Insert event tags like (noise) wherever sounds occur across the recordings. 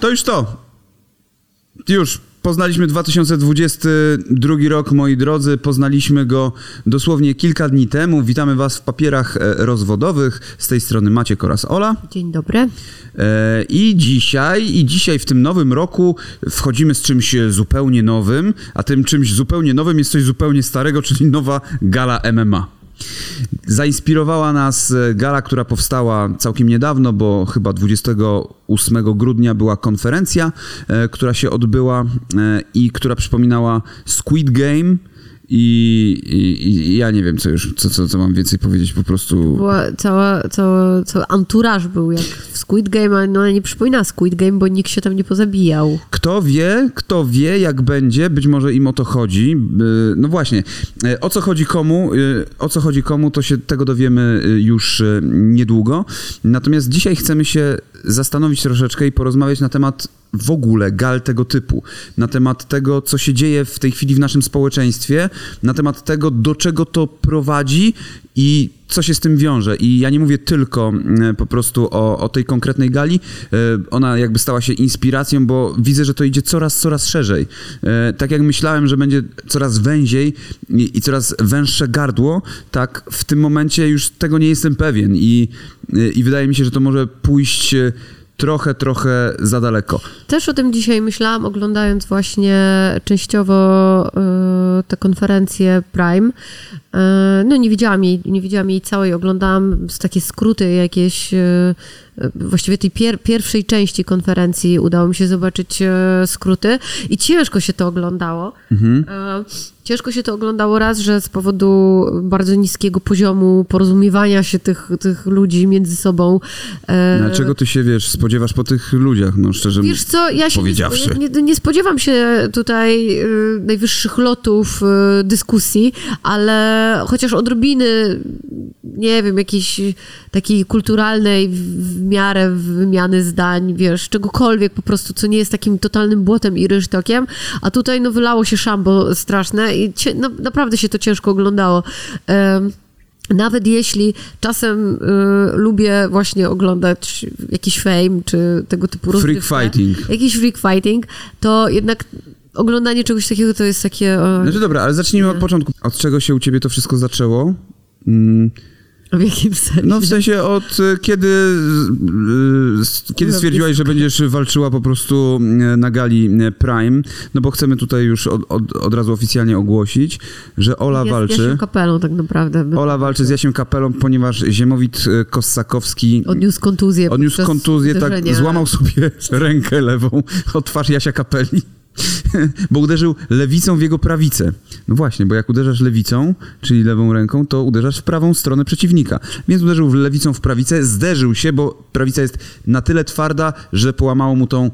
To już to. Już. Poznaliśmy 2022 rok, moi drodzy. Poznaliśmy go dosłownie kilka dni temu. Witamy Was w papierach e, rozwodowych. Z tej strony Maciek oraz Ola. Dzień dobry. E, I dzisiaj, i dzisiaj w tym nowym roku wchodzimy z czymś zupełnie nowym, a tym czymś zupełnie nowym jest coś zupełnie starego, czyli nowa gala MMA. Zainspirowała nas e, gala, która powstała całkiem niedawno, bo chyba 28 grudnia była konferencja, e, która się odbyła e, i która przypominała Squid Game. I, i, I ja nie wiem, co już, co, co, co mam więcej powiedzieć, po prostu. Była cała, cała, cały anturaż był jak w Squid Game, ale no nie przypomina Squid Game, bo nikt się tam nie pozabijał. Kto wie, kto wie, jak będzie, być może im o to chodzi. Y, No właśnie, y, o co chodzi komu, y, o co chodzi komu, to się tego dowiemy już niedługo. Natomiast dzisiaj chcemy się zastanowić troszeczkę i porozmawiać na temat w ogóle gal tego typu, na temat tego, co się dzieje w tej chwili w naszym społeczeństwie, na temat tego, do czego to prowadzi i co się z tym wiąże. I ja nie mówię tylko e, po prostu o, o tej konkretnej gali. E, Ona jakby stała się inspiracją, bo widzę, że to idzie coraz, coraz szerzej. E, Tak jak myślałem, że będzie coraz węziej i, i coraz węższe gardło, tak w tym momencie już tego nie jestem pewien. I, i wydaje mi się, że to może pójść e, trochę, trochę za daleko. Też o tym dzisiaj myślałam, oglądając właśnie częściowo y, te konferencje Prime. Y, no nie widziałam jej, nie widziałam jej całej, oglądałam takie skróty jakieś, y, właściwie tej pier, pierwszej części konferencji udało mi się zobaczyć y, skróty i ciężko się to oglądało. Mhm. E, Ciężko się to oglądało raz, że z powodu bardzo niskiego poziomu porozumiewania się tych, tych ludzi między sobą. e, No, ty się, wiesz, spodziewasz po tych ludziach, no szczerze Wiesz co, ja się nie, powiedziawszy. nie, nie spodziewam się tutaj najwyższych lotów dyskusji, ale chociaż odrobiny, nie wiem, jakiejś takiej kulturalnej w, miarę wymiany zdań, wiesz, czegokolwiek po prostu, co nie jest takim totalnym błotem i ryżtokiem, a tutaj no wylało się szambo straszne i cie, no, naprawdę się to ciężko oglądało. Em, nawet jeśli czasem y, lubię właśnie oglądać jakiś fame, czy tego typu Freak rozgrywkę, fighting. jakiś freak fighting, to jednak oglądanie czegoś takiego to jest takie... O, Znaczy dobra, ale zacznijmy od początku. Od czego się u ciebie to wszystko zaczęło? Mm, w jakim sensie? No w sensie od y, kiedy, s- kiedy stwierdziłaś, że będziesz walczyła po prostu y, na gali Prime, no bo chcemy tutaj już od, od, od razu oficjalnie ogłosić, że Ola Ja- walczy. Się kapelą tak naprawdę. Ola walczy z Jasiem Kapelą, ponieważ Ziemowit Kossakowski Odniósł kontuzję. odniósł kontuzję, tak złamał sobie (laughs) rękę lewą o twarz Jasia Kapeli. (laughs) Bo uderzył lewicą w jego prawicę. No właśnie, bo jak uderzasz lewicą, czyli lewą ręką, to uderzasz w prawą stronę przeciwnika. Więc uderzył lewicą w prawicę, zderzył się, bo prawica jest na tyle twarda, że połamało mu tą e,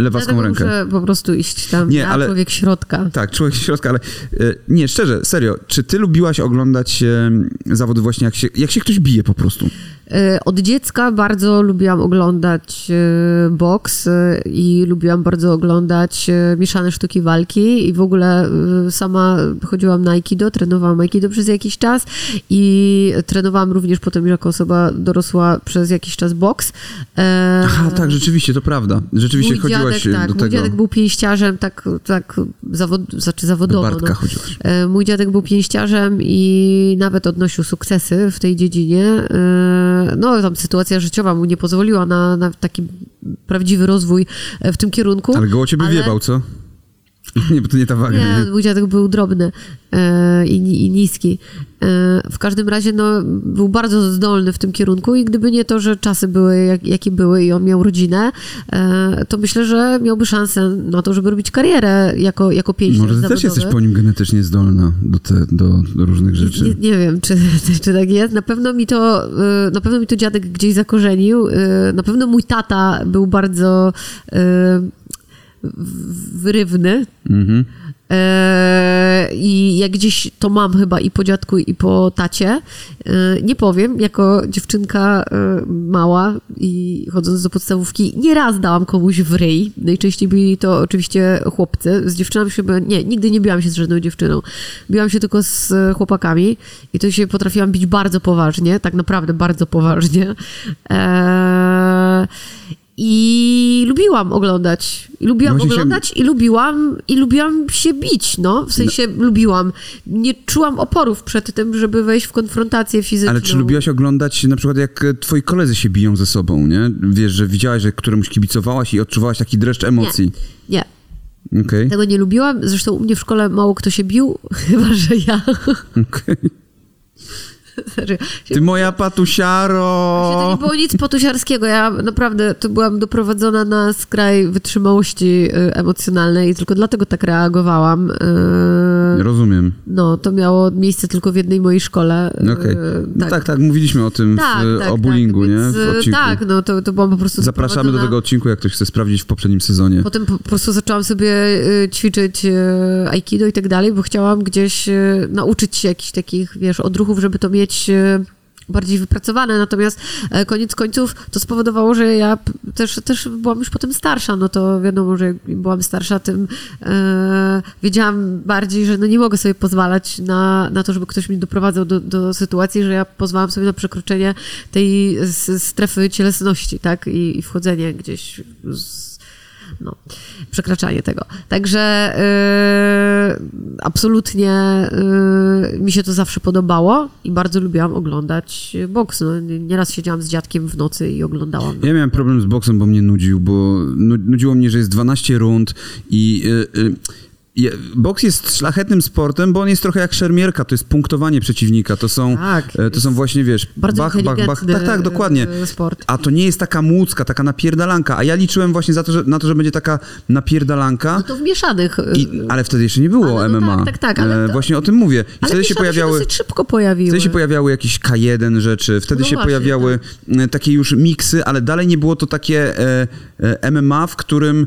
lewacką Dlatego rękę. muszę po prostu iść tam Nie, ale- człowiek środka. Tak, człowiek (laughs) środka, ale e, nie, szczerze, serio, czy ty lubiłaś oglądać e, zawody właśnie, jak się, jak się ktoś bije po prostu? E, Od dziecka bardzo lubiłam oglądać e, boks e, i lubiłam bardzo oglądać e, mieszane sztuki walki i w ogóle e, sama chodziłam na aikido, trenowałam aikido przez jakiś czas i trenowałam również potem jako osoba dorosła przez jakiś czas boks. E, Aha, tak, rzeczywiście, to prawda. Rzeczywiście mój chodziłaś dziadek, tak, do mój tego. dziadek był pięściarzem, tak, tak zawod, znaczy Do zawodowo. Bartka no. chodziłaś. E, Mój dziadek był pięściarzem i nawet odnosił sukcesy w tej dziedzinie. No, tam sytuacja życiowa mu nie pozwoliła na, na taki prawdziwy rozwój e, w tym kierunku. Ale go o ciebie ale- wiebał, co? (laughs) Nie, bo to nie ta waga. Nie, Nie, mój dziadek był drobny e, i, i niski. E, w każdym razie no, był bardzo zdolny w tym kierunku i gdyby nie to, że czasy były jak, jakie były i on miał rodzinę, e, to myślę, że miałby szansę na to, żeby robić karierę jako, jako pięściarz Może ty też jesteś po nim genetycznie zdolna do, te, do, do różnych rzeczy. Nie, nie wiem, czy, (laughs) czy tak jest. Na pewno mi to, y, na pewno mi to dziadek gdzieś zakorzenił. Y, Na pewno mój tata był bardzo w- wyrywny. Mhm. E, I jak gdzieś to mam chyba i po dziadku, i po tacie. E, Nie powiem, jako dziewczynka e, mała i chodząc do podstawówki, nieraz dałam komuś w ryj. Najczęściej byli to oczywiście chłopcy. Z dziewczynami się, nie, nigdy nie biłam się z żadną dziewczyną. Biłam się tylko z chłopakami i to się potrafiłam bić bardzo poważnie, tak naprawdę bardzo poważnie. E, I lubiłam oglądać. I lubiłam No właśnie się- oglądać i lubiłam, i lubiłam się bić, no. W sensie lubiłam. Nie czułam oporów przed tym, żeby wejść w konfrontację fizyczną. Ale czy lubiłaś oglądać na przykład jak e, twoi koledzy się biją ze sobą, nie? Wiesz, że widziałaś, że któremuś kibicowałaś i odczuwałaś taki dreszcz emocji. Nie. Okej, Tego nie lubiłam. Zresztą u mnie w szkole mało kto się bił, (laughs) chyba że ja. okej. Znaczy, Ty moja To patusiaro! nie było nic potusiarskiego. Ja naprawdę to byłam doprowadzona na skraj wytrzymałości y, emocjonalnej i tylko dlatego tak reagowałam. Y, Rozumiem. No, to miało miejsce tylko w jednej mojej szkole. y, Okej. No tak, tak, mówiliśmy o tym Tak, w, tak, o bullyingu, tak, nie? więc, W y, odcinku. Tak, no to, to byłam po prostu Zapraszamy do tego odcinku, jak ktoś chce sprawdzić w poprzednim sezonie. Potem po prostu zaczęłam sobie ćwiczyć aikido i tak dalej, bo chciałam gdzieś nauczyć się jakichś takich, wiesz, odruchów, żeby to mieć y, bardziej wypracowane. Natomiast e, koniec końców to spowodowało, że ja też, też byłam już potem starsza. No to wiadomo, że byłam starsza, tym e, wiedziałam bardziej, że no nie mogę sobie pozwalać na, na to, żeby ktoś mnie doprowadzał do, do sytuacji, że ja pozwalam sobie na przekroczenie tej strefy cielesności, tak? I, i wchodzenie gdzieś z, no, przekraczanie tego. Także yy, absolutnie yy, mi się to zawsze podobało i bardzo lubiłam oglądać boks. No, nieraz siedziałam z dziadkiem w nocy i oglądałam. Ja miałem problem z boksem, bo mnie nudził, bo nu- nudziło mnie, że jest 12 rund i... Y, y, je- Boks jest szlachetnym sportem, bo on jest trochę jak szermierka, to jest punktowanie przeciwnika, to są, Tak, e, to są właśnie, wiesz, bach, bach, bach, tak, tak, dokładnie. e, sport. A to nie jest taka młódzka, taka napierdalanka, a ja liczyłem właśnie za to, że, na to, że będzie taka napierdalanka, No to w mieszanych. yy, i, ale wtedy jeszcze nie było Ale no MMA. tak, tak, tak, ale E, to- Właśnie o tym mówię. I ale wtedy się pojawiały... dosyć szybko pojawiły. Wtedy się pojawiały jakieś K1 rzeczy, wtedy No się właśnie, pojawiały e, takie już miksy, ale dalej nie było to takie e, e, MMA, w którym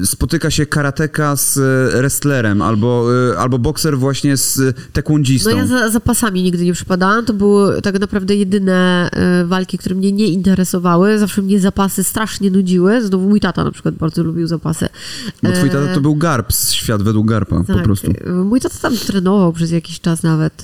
e, spotyka się karateka z e, wrestlerem albo, e, albo bokser właśnie z taekwondzistą. No ja za, za pasami nigdy nie przypadałam. To były tak naprawdę jedyne e, walki, które mnie nie interesowały. Zawsze mnie zapasy strasznie nudziły. Znowu mój tata na przykład bardzo lubił zapasy. Bo twój E, tata to był Garb, świat według Garpa po tak. prostu. Mój tata tam trenował przez jakiś czas nawet.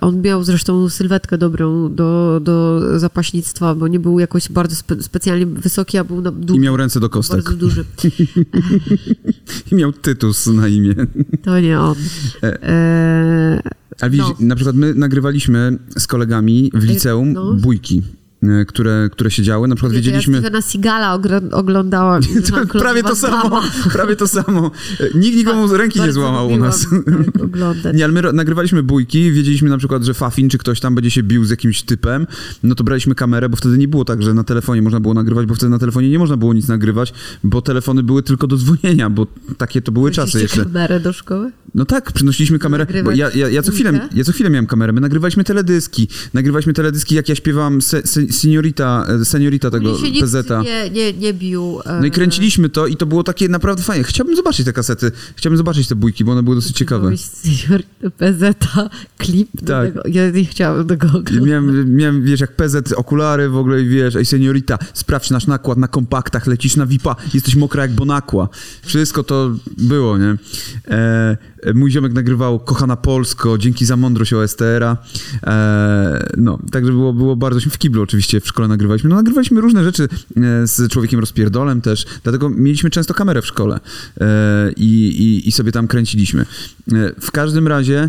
On miał zresztą sylwetkę dobrą do, do zapaśnictwa, bo nie był jakoś bardzo spe, specjalnie wysoki, a był na, du- I miał ręce do kostek. bardzo duży. (laughs) I miał tytus na imię. To nie on. E, Ale widzisz, No. na przykład my nagrywaliśmy z kolegami w liceum no. bójki, e, które, które się działy. Na przykład Ja wiedzieliśmy... Stevena Sigala oglądałam. (laughs) prawie to samo, prawie to samo. Nikt nikomu ręki nie złamał u nas. Tak. Nie, ale my nagrywaliśmy bójki, wiedzieliśmy na przykład, że Fafin czy ktoś tam będzie się bił z jakimś typem, no to braliśmy kamerę, bo wtedy nie było tak, że na telefonie można było nagrywać, bo wtedy na telefonie nie można było nic nagrywać, bo telefony były tylko do dzwonienia, bo takie to były czasy jeszcze. kamerę do szkoły? No tak, przynosiliśmy kamerę, bo ja, ja, ja, co chwilę, ja co chwilę miałem kamerę, my nagrywaliśmy teledyski, nagrywaliśmy teledyski, jak ja śpiewam se, se, seniorita, seniorita tego się nie, nie, nie bił. e, No i kręciliśmy to i to było takie naprawdę fajne. Chciałbym zobaczyć te kasety, chciałbym zobaczyć te bójki, bo one były dosyć ciekawe. Miałeś Senior PZ klip Tak. tego. Ja nie chciałam tego oglądać. Miałem, miałem, wiesz, jak PZ, okulary w ogóle i wiesz, ej seniorita, sprawdź nasz nakład na kompaktach, lecisz na VIP-a, jesteś mokra jak bonakła. Wszystko to było, nie? E, mój ziomek nagrywał Kochana Polsko, dzięki za mądrość OSTR-a. E, no, także było, było bardzo, w kiblu oczywiście w szkole nagrywaliśmy. No, nagrywaliśmy różne rzeczy e, z Człowiekiem Rozpierdolem też, dlatego mieliśmy często kamerę w szkole e, i, i, i sobie tam kręciliśmy. E, w każdym razie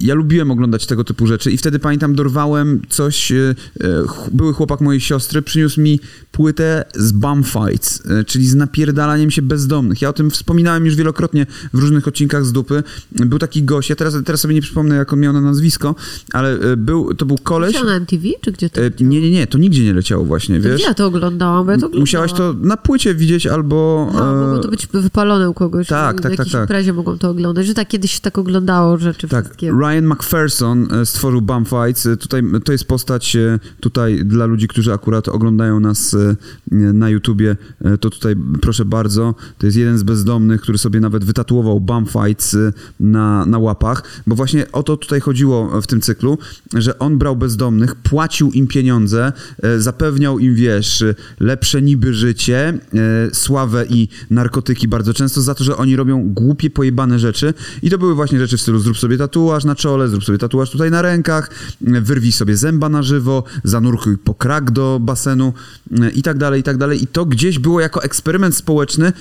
ja lubiłem oglądać tego typu rzeczy i wtedy pamiętam, dorwałem coś, e, e, były chłopak mojej siostry, przyniósł mi płytę z bum fights, e, czyli z napierdalaniem się bezdomnych. Ja o tym wspominałem już wielokrotnie w różnych odcinkach z dupy. Był taki gość, ja teraz, teraz sobie nie przypomnę, jak on miał na nazwisko, ale e, był, to był koleś... Leciał na MTV, czy gdzie to E, leciało? Nie, nie, nie, to nigdzie nie leciało właśnie, wiesz? Ja to oglądałam? Ja to oglądałam. Musiałaś to na płycie widzieć albo... No, e, mogło to być wypalone u kogoś. tak, tak, tak, jakiejś tak. imprezie mogą to oglądać, że tak kiedyś się tak oglądało rzeczy Tak. Ryan McPherson e, stworzył Bum Fights. E, Tutaj, to jest postać e, tutaj dla ludzi, którzy akurat oglądają nas e, na YouTubie, e, to tutaj proszę bardzo, to jest jeden z bezdomnych, który sobie nawet wytatuował Bum Fights e, na, na łapach, bo właśnie o to tutaj chodziło w tym cyklu, że on brał bezdomnych, płacił im pieniądze, e, zapewniał im, wiesz, e, lepsze niby życie, e, sławę i narkotyki bardzo często za to, że oni robią głupie, pojebane rzeczy i to były właśnie rzeczy w stylu zrób sobie tatuaż na czole, zrób sobie tatuaż tutaj na rękach, wyrwij sobie zęba na żywo, zanurkuj po krak do basenu e, i tak dalej, i tak dalej. I to gdzieś było jako eksperyment społeczny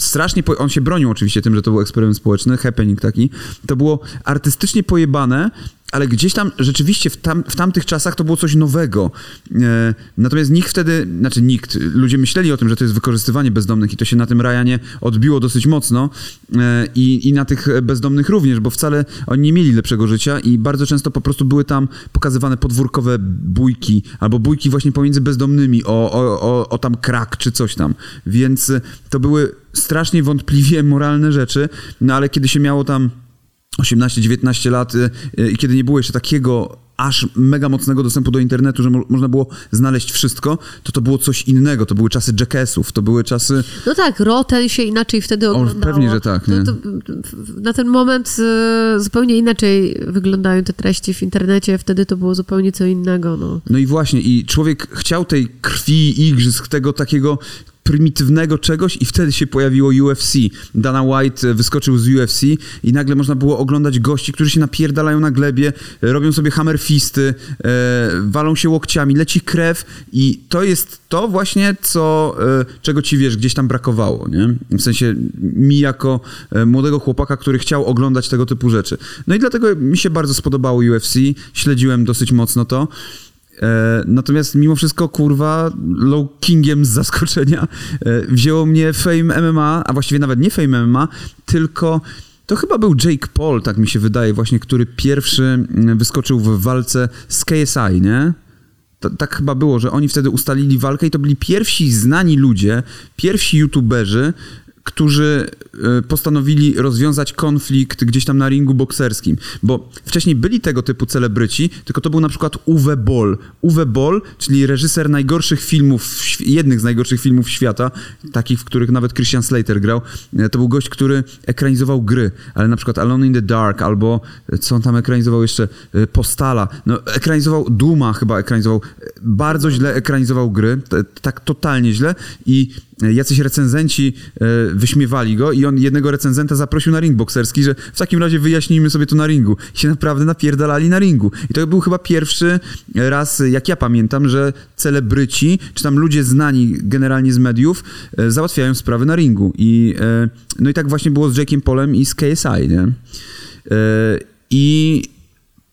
strasznie, po... on się bronił oczywiście tym, że to był eksperyment społeczny, happening taki, to było artystycznie pojebane, ale gdzieś tam rzeczywiście w, tam, w tamtych czasach to było coś nowego. E, natomiast nikt wtedy, znaczy nikt, ludzie myśleli o tym, że to jest wykorzystywanie bezdomnych i to się na tym Ryanie odbiło dosyć mocno e, i, i na tych bezdomnych również, bo wcale oni nie mieli lepszego życia i bardzo często po prostu były tam pokazywane podwórkowe bójki albo bójki właśnie pomiędzy bezdomnymi o, o, o, o tam krak czy coś tam. Więc to były strasznie wątpliwie (laughs) moralne rzeczy, no ale kiedy się miało tam 18-19 lat y, y, i kiedy nie było jeszcze takiego aż mega mocnego dostępu do internetu, że mo można było znaleźć wszystko, to to było coś innego. To były czasy jackassów, to były czasy... No tak, Rotel się inaczej wtedy oglądało. O, pewnie, że tak. To, to, na ten moment y, zupełnie inaczej wyglądają te treści w internecie, wtedy to było zupełnie co innego. No, no i właśnie, i człowiek chciał tej krwi, igrzysk, tego takiego prymitywnego czegoś i wtedy się pojawiło UFC. Dana White wyskoczył z UFC i nagle można było oglądać gości, którzy się napierdalają na glebie, robią sobie hammer fisty, e, walą się łokciami, leci krew i to jest to właśnie, co, e, czego ci wiesz, gdzieś tam brakowało, nie? W sensie mi jako e, młodego chłopaka, który chciał oglądać tego typu rzeczy. No i dlatego mi się bardzo spodobało UFC, śledziłem dosyć mocno to. E, natomiast mimo wszystko, kurwa, low kingiem z zaskoczenia e, wzięło mnie Fame MMA, a właściwie nawet nie Fame MMA, tylko to chyba był Jake Paul, tak mi się wydaje, właśnie, który pierwszy mm, wyskoczył w walce z KSI, nie? To, tak chyba było, że oni wtedy ustalili walkę i to byli pierwsi znani ludzie, pierwsi youtuberzy, którzy e, postanowili rozwiązać konflikt gdzieś tam na ringu bokserskim. Bo wcześniej byli tego typu celebryci, tylko to był na przykład Uwe Boll. Uwe Boll, czyli reżyser najgorszych filmów, jednych z najgorszych filmów świata, takich, w których nawet Christian Slater grał. E, to był gość, który ekranizował gry, ale na przykład Alone in the Dark, albo e, co on tam ekranizował jeszcze? Postala. No, ekranizował Duma chyba ekranizował. Bardzo źle ekranizował gry, tak totalnie źle i jacyś recenzenci e, wyśmiewali go i on jednego recenzenta zaprosił na ring bokserski, że w takim razie wyjaśnijmy sobie to na ringu. I się naprawdę napierdalali na ringu. I to był chyba pierwszy raz, jak ja pamiętam, że celebryci, czy tam ludzie znani generalnie z mediów, e, załatwiają sprawy na ringu. I, e, no i tak właśnie było z Jake'iem Polem i z KSI, nie? I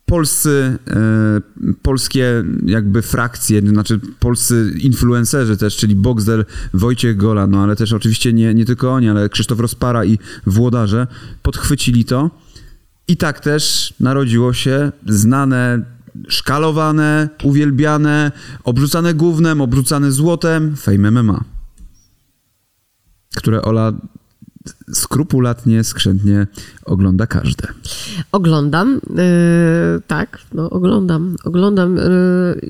polscy, e, polskie jakby frakcje, znaczy polscy influencerzy też, czyli Boxdel, Wojciech Gola, no ale też oczywiście nie, nie tylko oni, ale Krzysztof Rozpara i Włodarze podchwycili to. I tak też narodziło się znane szkalowane, uwielbiane, obrzucane gównem, obrzucane złotem Fame MMA, które Ola skrupulatnie, skrzętnie ogląda każde. Oglądam, yy, tak, no oglądam. Oglądam, yy,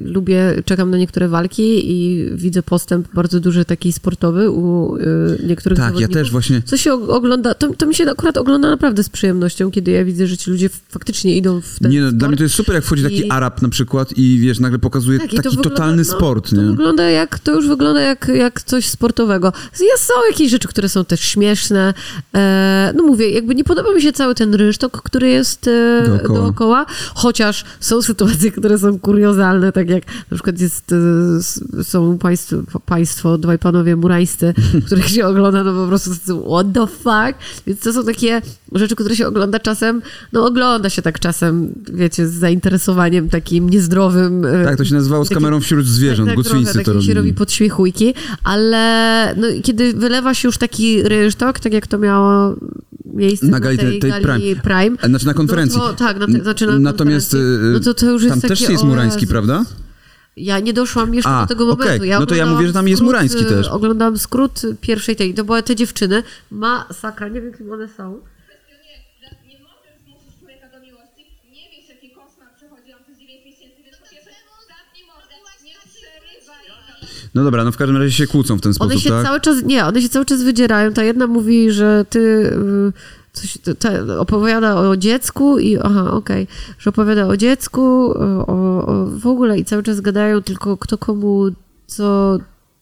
lubię, czekam na niektóre walki i widzę postęp bardzo duży taki sportowy u yy, niektórych Tak, ja też właśnie. Co się ogląda, to, to mi się akurat ogląda naprawdę z przyjemnością, kiedy ja widzę, że ci ludzie faktycznie idą w ten Nie, no, dla mnie to jest super, jak wchodzi taki I... Arab na przykład i wiesz, nagle pokazuje tak, taki wygląda, totalny no, sport, to nie? Wygląda jak, to już wygląda jak, jak coś sportowego. Są jakieś rzeczy, które są też śmieszne. E, no mówię, jakby nie podoba mi się cały ten rysztok, który jest e, dookoła. dookoła. chociaż są sytuacje, które są kuriozalne, tak jak na przykład jest, e, są państwo, państwo, dwaj panowie murańscy, (laughs) których się ogląda, no po prostu what the fuck? Więc to są takie rzeczy, które się ogląda czasem, no ogląda się tak czasem, wiecie, z zainteresowaniem takim niezdrowym. Tak, to się nazywało z kamerą wśród zwierząt, tak, tak, trochę, to się robi podśmiechujki, ale no, kiedy wylewa się już taki rysztok, tak jak to miało miejsce na gali, tej, tej gali Prime. Prime. Znaczy na konferencji. No to, tak, na znaczy na Natomiast no to, to już jest tam takie, też jest Murański, prawda? Ja nie doszłam jeszcze A, do tego momentu. Okay. Ja no to ja mówię, że tam jest Murański też. Oglądam skrót pierwszej tej. To były te dziewczyny. Masakra, nie wiem, kim one są. No dobra, no w każdym razie się kłócą w ten sposób, One się tak? cały czas, nie, one się cały czas wydzierają. Ta jedna mówi, że ty y, coś te, opowiada o dziecku i aha, okej, okay, że opowiada o dziecku, o, o, w ogóle i cały czas gadają tylko kto komu co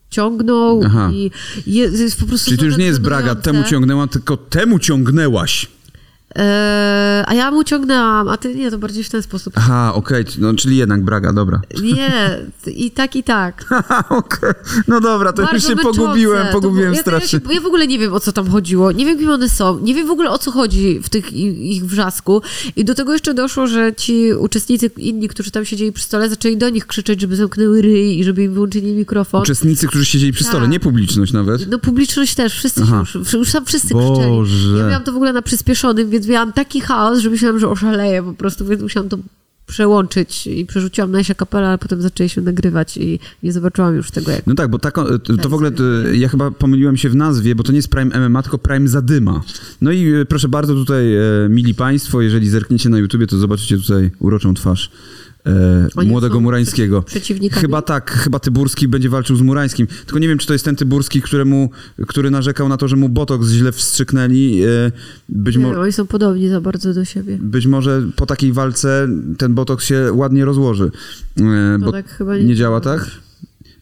ciągnął Aha. i jest, jest po prostu... Czyli to już nie jest braga, temu ciągnęła, tylko temu ciągnęłaś. E, a ja mu ciągnęłam, a ty nie, to bardziej w ten sposób. Aha, okej, no czyli jednak Braga, dobra. Nie, i tak, i tak. (laughs) Okej. No dobra, to już Bardzo się męczące. pogubiłem, To pogubiłem ja, strasznie. Ja, się, ja w ogóle nie wiem, o co tam chodziło. Nie wiem, kim one są. Nie wiem w ogóle, o co chodzi w tych ich wrzasku. I do tego jeszcze doszło, że ci uczestnicy inni, którzy tam siedzieli przy stole, zaczęli do nich krzyczeć, żeby zamknęły ryj i żeby im wyłączyli mikrofon. Uczestnicy, którzy siedzieli przy stole, Tak. nie publiczność nawet. No publiczność też, wszyscy Aha. się już, już tam wszyscy Boże. krzyczeli. Ja miałam to w ogóle na przyspieszonym, więc miałam taki chaos, że myślałam, że oszaleję po prostu, więc musiałam to przełączyć i przerzuciłam na Jasia Kapela, ale potem zaczęliśmy nagrywać i nie zobaczyłam już tego, jak No tak, bo to, to Tak, w ogóle to, ja chyba pomyliłem się w nazwie, bo to nie jest Prime MMA, tylko Prime Zadyma. No i e, proszę bardzo tutaj, e, mili państwo, jeżeli zerkniecie na YouTubie, to zobaczycie tutaj uroczą twarz e, młodego Murańskiego. (laughs) Chyba tak, chyba Tyburski będzie walczył z Murańskim. Tylko nie wiem, czy to jest ten Tyburski, któremu, który narzekał na to, że mu botoks źle wstrzyknęli. E, być, Nie, mo- oni są podobni za bardzo do siebie. być może po takiej walce ten botoks się ładnie rozłoży. E, bo tak chyba nie nie działa tak?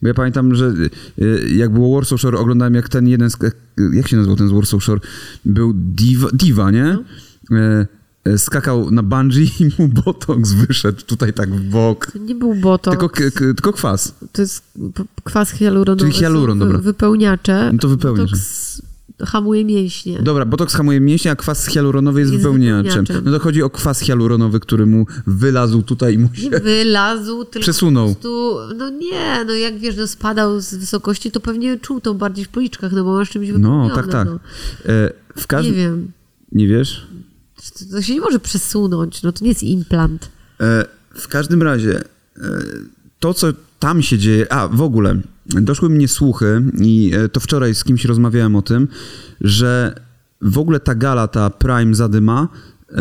Bo ja pamiętam, że y, jak było Warsaw Shore, oglądałem jak ten jeden, z, jak się nazywał ten z Warsaw Shore? Był Diva, Diva nie? No. Y, skakał na bungee i mu (laughs) botoks wyszedł tutaj tak w bok. To nie był botoks. Tylko, k- k- tylko kwas. To jest kwas hialuronowy. Czyli hialuron, dobra. Wypełniacze. No to wypełniacz. Botoks hamuje mięśnie. Dobra, botoks hamuje mięśnie, a kwas hialuronowy jest, Jest wypełniaczem. wypełniaczem. No to chodzi o kwas hialuronowy, który mu wylazł tutaj i mu się... Nie wylazł, tylko Przesunął. prostu, no nie, no jak wiesz, no spadał z wysokości, to pewnie czuł to bardziej w policzkach, no bo masz czymś No, wypełnione. tak, tak. No. E, w Nie każdym... wiem, Nie wiesz? To, się nie może przesunąć, no to nie jest implant. E, W każdym razie, e, to co tam się dzieje, a w ogóle, doszły mnie słuchy i e, to wczoraj z kimś rozmawiałem o tym, że w ogóle ta gala, ta Prime Zadyma, e,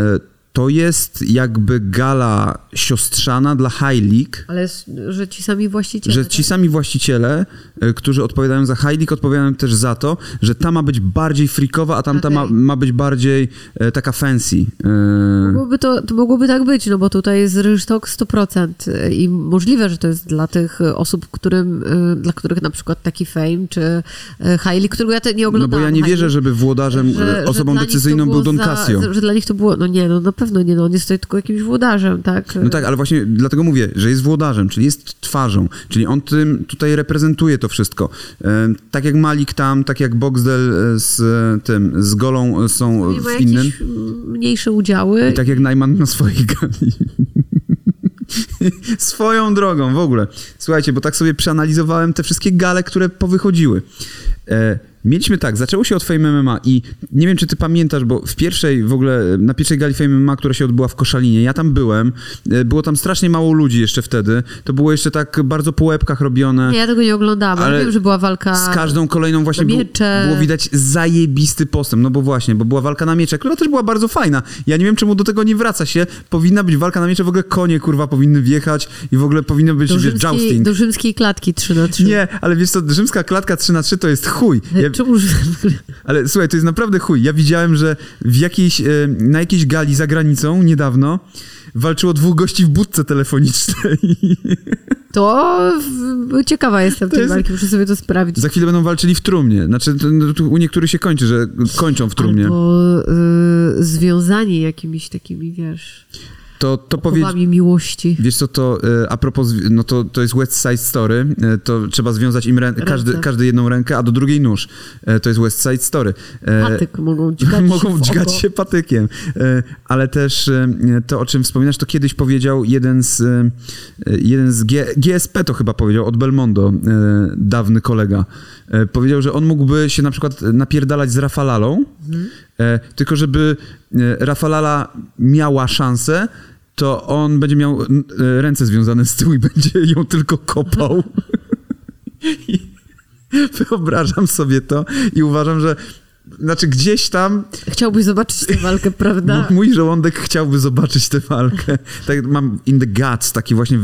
to jest jakby gala siostrzana dla High League, Ale że ci sami właściciele. że tak? ci sami właściciele, e, którzy odpowiadają za High League, odpowiadają też za to, że ta ma być bardziej freakowa, a tamta ma, Okej. ma być bardziej e, taka fancy. E, Mogłoby to, to mogłoby tak być, no bo tutaj jest rynsztok 100% i możliwe, że to jest dla tych osób, którym, y, dla których na przykład taki Fame czy y, Hailey, którego ja te nie No oglądałam. bo ja nie wierzę, żeby włodarzem, że- e, że osobą to decyzyjną był Don za- Casio. Że dla nich to było, no nie, no na pewno nie, no on jest tutaj tylko jakimś włodarzem, tak? No tak, ale właśnie dlatego mówię, że jest włodarzem, czyli jest twarzą, czyli on tym tutaj reprezentuje to wszystko. E, tak jak Malik tam, tak jak Boxdel e, z e, tym, z Golą są ma w innym. mniejsze udziały. I tak jak Najman na swojej gali. (laughs) Swoją drogą w ogóle. Słuchajcie, bo tak sobie przeanalizowałem te wszystkie gale, które powychodziły. E, mieliśmy tak, zaczęło się od Fame MMA i nie wiem, czy ty pamiętasz, bo w pierwszej w ogóle, na pierwszej gali Fame MMA, która się odbyła w Koszalinie, ja tam byłem, e, było tam strasznie mało ludzi jeszcze wtedy, to było jeszcze tak bardzo po łebkach robione. Nie, ja tego nie oglądałam, ale, wiem, że była walka. Z każdą kolejną właśnie było, było widać zajebisty postęp, no bo właśnie, bo była walka na miecze, która też była bardzo fajna. Ja nie wiem, czemu do tego nie wraca się. Powinna być walka na miecze, w ogóle konie, kurwa, powinny wjechać i w ogóle powinno być, do, wiesz, rzymskiej, jousting. do rzymskiej klatki 3 na 3 Nie, ale wiesz co, rzymska klatka 3 na 3 to jest chuj. Ja, Czemu (laughs) ale słuchaj, to jest naprawdę chuj. Ja widziałem, że w jakiejś, e, na jakiejś gali za granicą niedawno walczyło dwóch gości w budce telefonicznej. (laughs) To ciekawa jestem To tej jest- walki, muszę sobie to sprawdzić. Za chwilę będą walczyli w trumnie. Znaczy, no, u niektórych się kończy, że kończą w trumnie. Albo y, związani jakimiś takimi, wiesz, To, to powiedz... miłości. Wiesz co, to e, a propos, no to, to jest West Side Story, e, to trzeba związać im rę- każdy, każdy jedną rękę, a do drugiej nóż. E, to jest West Side Story. Patyk mogą dźgać (laughs) Mogą się dźgać się patykiem. Ale też to, o czym wspominasz, to kiedyś powiedział jeden z, jeden z G, GSP to chyba powiedział, od Belmondo, dawny kolega. Powiedział, że on mógłby się na przykład napierdalać z Rafalalą, e, tylko żeby Rafalala miała szansę, to on będzie miał e, ręce związane z tyłu i będzie ją tylko kopał. (laughs) Wyobrażam sobie to i uważam, że znaczy gdzieś tam Chciałbyś zobaczyć tę walkę, (laughs) prawda? M- Mój żołądek chciałby zobaczyć tę walkę. Tak mam in the guts, taki właśnie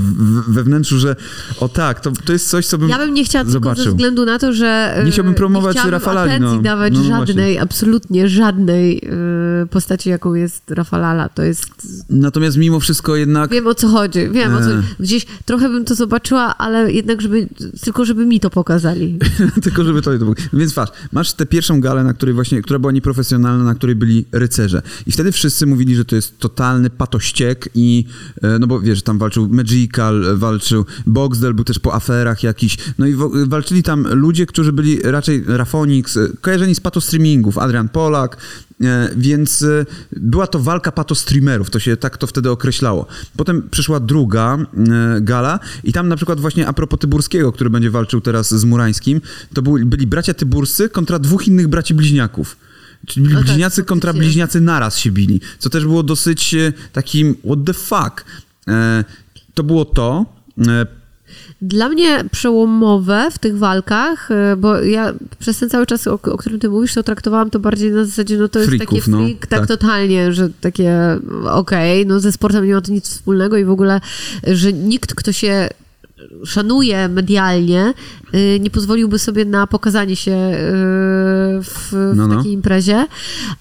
we wnętrzu, że o tak, to, to jest coś, co bym... Ja bym nie chciała tylko Zobaczył. ze względu na to, że... Nie e, chciałbym promować nie Rafalali, no. dawać No, no żadnej, absolutnie żadnej e, postaci, jaką jest Rafalala. To jest... Natomiast mimo wszystko jednak... Wiem o co chodzi, wiem o co E. Gdzieś trochę bym to zobaczyła, ale jednak, żeby... Tylko żeby mi to pokazali. (laughs) tylko żeby to... Więc patrz, masz tę pierwszą galę, na której właśnie, która była nieprofesjonalna, na której byli rycerze. I wtedy wszyscy mówili, że to jest totalny patościek i, e, no bo wiesz, tam walczył Magical, walczył Boxdel, był też po aferach jakiś, no i walczyli tam ludzie, którzy byli raczej Rafonix, e, kojarzeni z patostreamingów, Adrian Polak, więc e, była to walka patostreamerów, to się tak to wtedy określało. Potem przyszła druga e, gala i tam na przykład właśnie a propos Tyburskiego, który będzie walczył teraz z Murańskim, to byli bracia Tyburscy kontra dwóch innych braci bliźniaków. Czyli tak, bliźniacy kontra faktycznie. bliźniacy naraz się bili, co też było dosyć e, takim what the fuck. E, to było to. Dla mnie przełomowe w tych walkach, e, bo ja przez ten cały czas, o, o którym ty mówisz, to traktowałam to bardziej na zasadzie, no to jest Freaków, takie no, freak, tak, tak. totalnie, że takie okej, no ze sportem nie ma to nic wspólnego i w ogóle, że nikt, kto się szanuje medialnie, y, nie pozwoliłby sobie na pokazanie się y, w, w No, no. takiej imprezie.